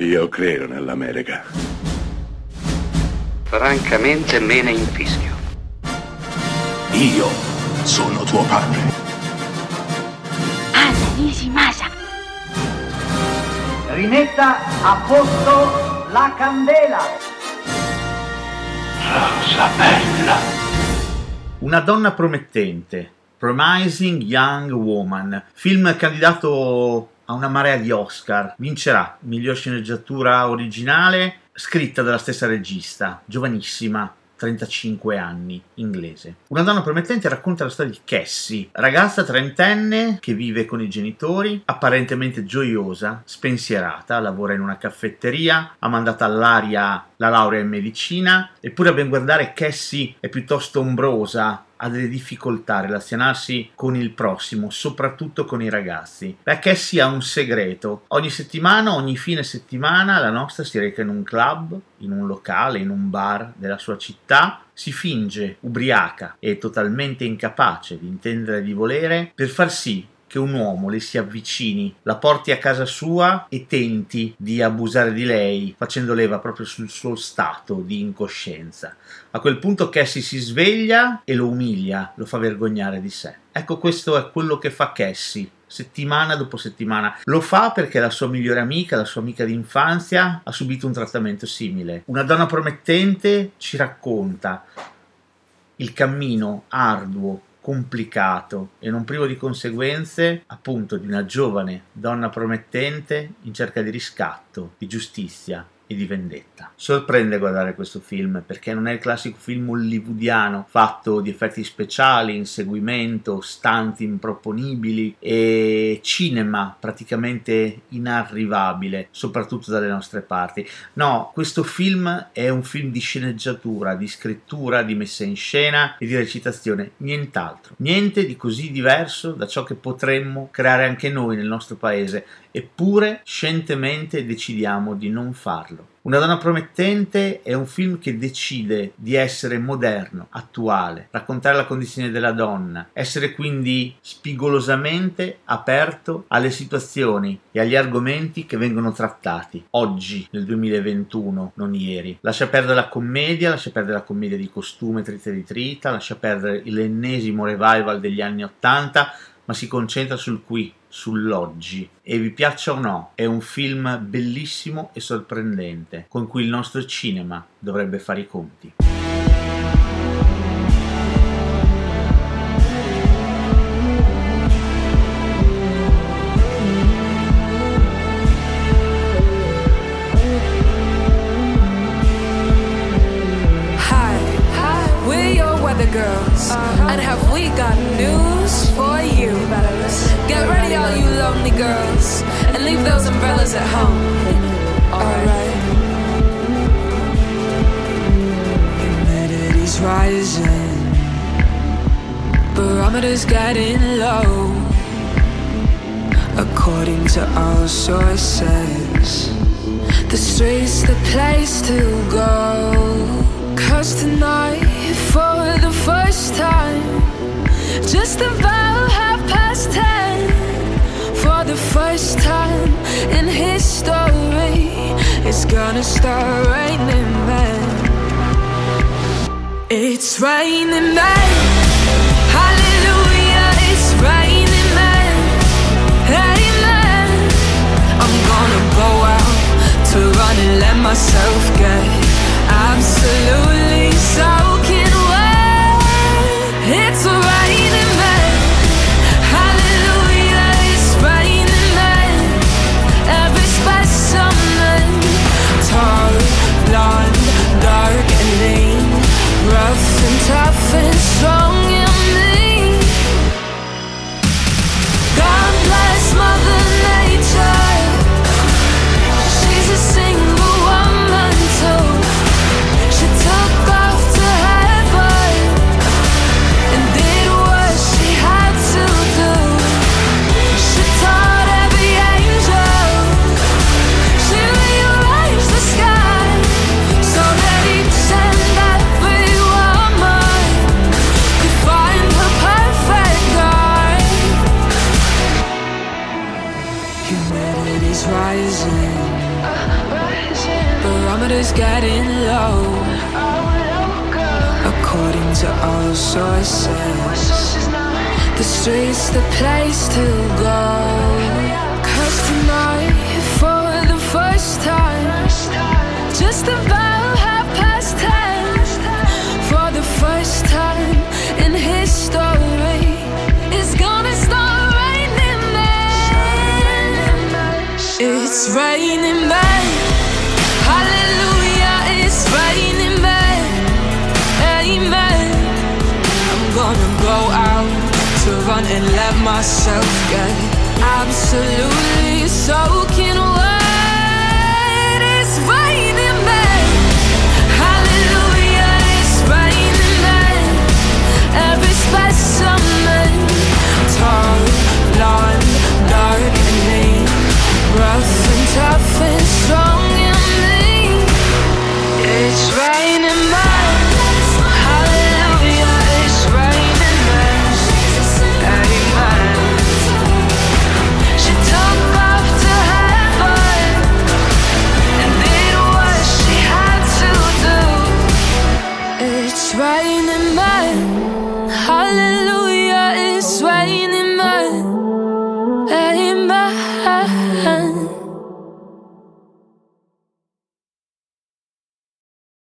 Io credo nell'America. Francamente me ne infischio. Io sono tuo padre. Anna Nishimasa. Rimetta a posto la candela. Rosa bella. Una donna promettente. Promising Young Woman. Film candidato a una marea di Oscar. Vincerà miglior sceneggiatura originale, scritta dalla stessa regista, giovanissima, 35 anni, inglese. Una donna promettente racconta la storia di Cassie, ragazza trentenne che vive con i genitori, apparentemente gioiosa, spensierata, lavora in una caffetteria, ha mandato all'aria la laurea in medicina, eppure a ben guardare Cassie è piuttosto ombrosa, ha delle difficoltà a relazionarsi con il prossimo, soprattutto con i ragazzi. Perché si ha un segreto. Ogni settimana, ogni fine settimana, la nostra si reca in un club, in un locale, in un bar della sua città, si finge ubriaca e totalmente incapace di intendere di volere per far sì che un uomo le si avvicini, la porti a casa sua e tenti di abusare di lei, facendo leva proprio sul suo stato di incoscienza. A quel punto Cassie si sveglia e lo umilia, lo fa vergognare di sé. Ecco, questo è quello che fa Cassie settimana dopo settimana. Lo fa perché la sua migliore amica, la sua amica d'infanzia, ha subito un trattamento simile. Una donna promettente ci racconta il cammino arduo complicato e non privo di conseguenze, appunto, di una giovane donna promettente in cerca di riscatto, di giustizia e di vendetta. Sorprende guardare questo film perché non è il classico film hollywoodiano fatto di effetti speciali, inseguimento, stanti improponibili e cinema praticamente inarrivabile, soprattutto dalle nostre parti. No, questo film è un film di sceneggiatura, di scrittura, di messa in scena e di recitazione, nient'altro. Niente di così diverso da ciò che potremmo creare anche noi nel nostro paese, eppure scientemente decidiamo di non farlo. Una donna promettente è un film che decide di essere moderno, attuale, raccontare la condizione della donna, essere quindi spigolosamente aperto alle situazioni e agli argomenti che vengono trattati oggi, nel 2021, non ieri. Lascia perdere la commedia, lascia perdere la commedia di costume trita di trita, lascia perdere l'ennesimo revival degli anni Ottanta, ma si concentra sul qui, sull'oggi. E vi piaccia o no, è un film bellissimo e sorprendente, con cui il nostro cinema dovrebbe fare i conti. Hi, we're your weather girls, and have we got news for you? Get ready, all you lonely girls, and leave those umbrellas at home. Alright. Humidity's rising, barometer's getting low. According to all sources, the street's the place to go. Cause tonight, the first time, just about half past ten, for the first time in history, it's gonna start raining men. It's raining men. Rough and tough and strong is rising. Barometer's getting low. According to all sources, the street's the place to go. Cause tonight, for the first time, just about half past ten. It's raining men. Hallelujah, it's raining men. Amen. I'm gonna go out to run and let myself get absolutely soaking wet. Hallelujah is swaying.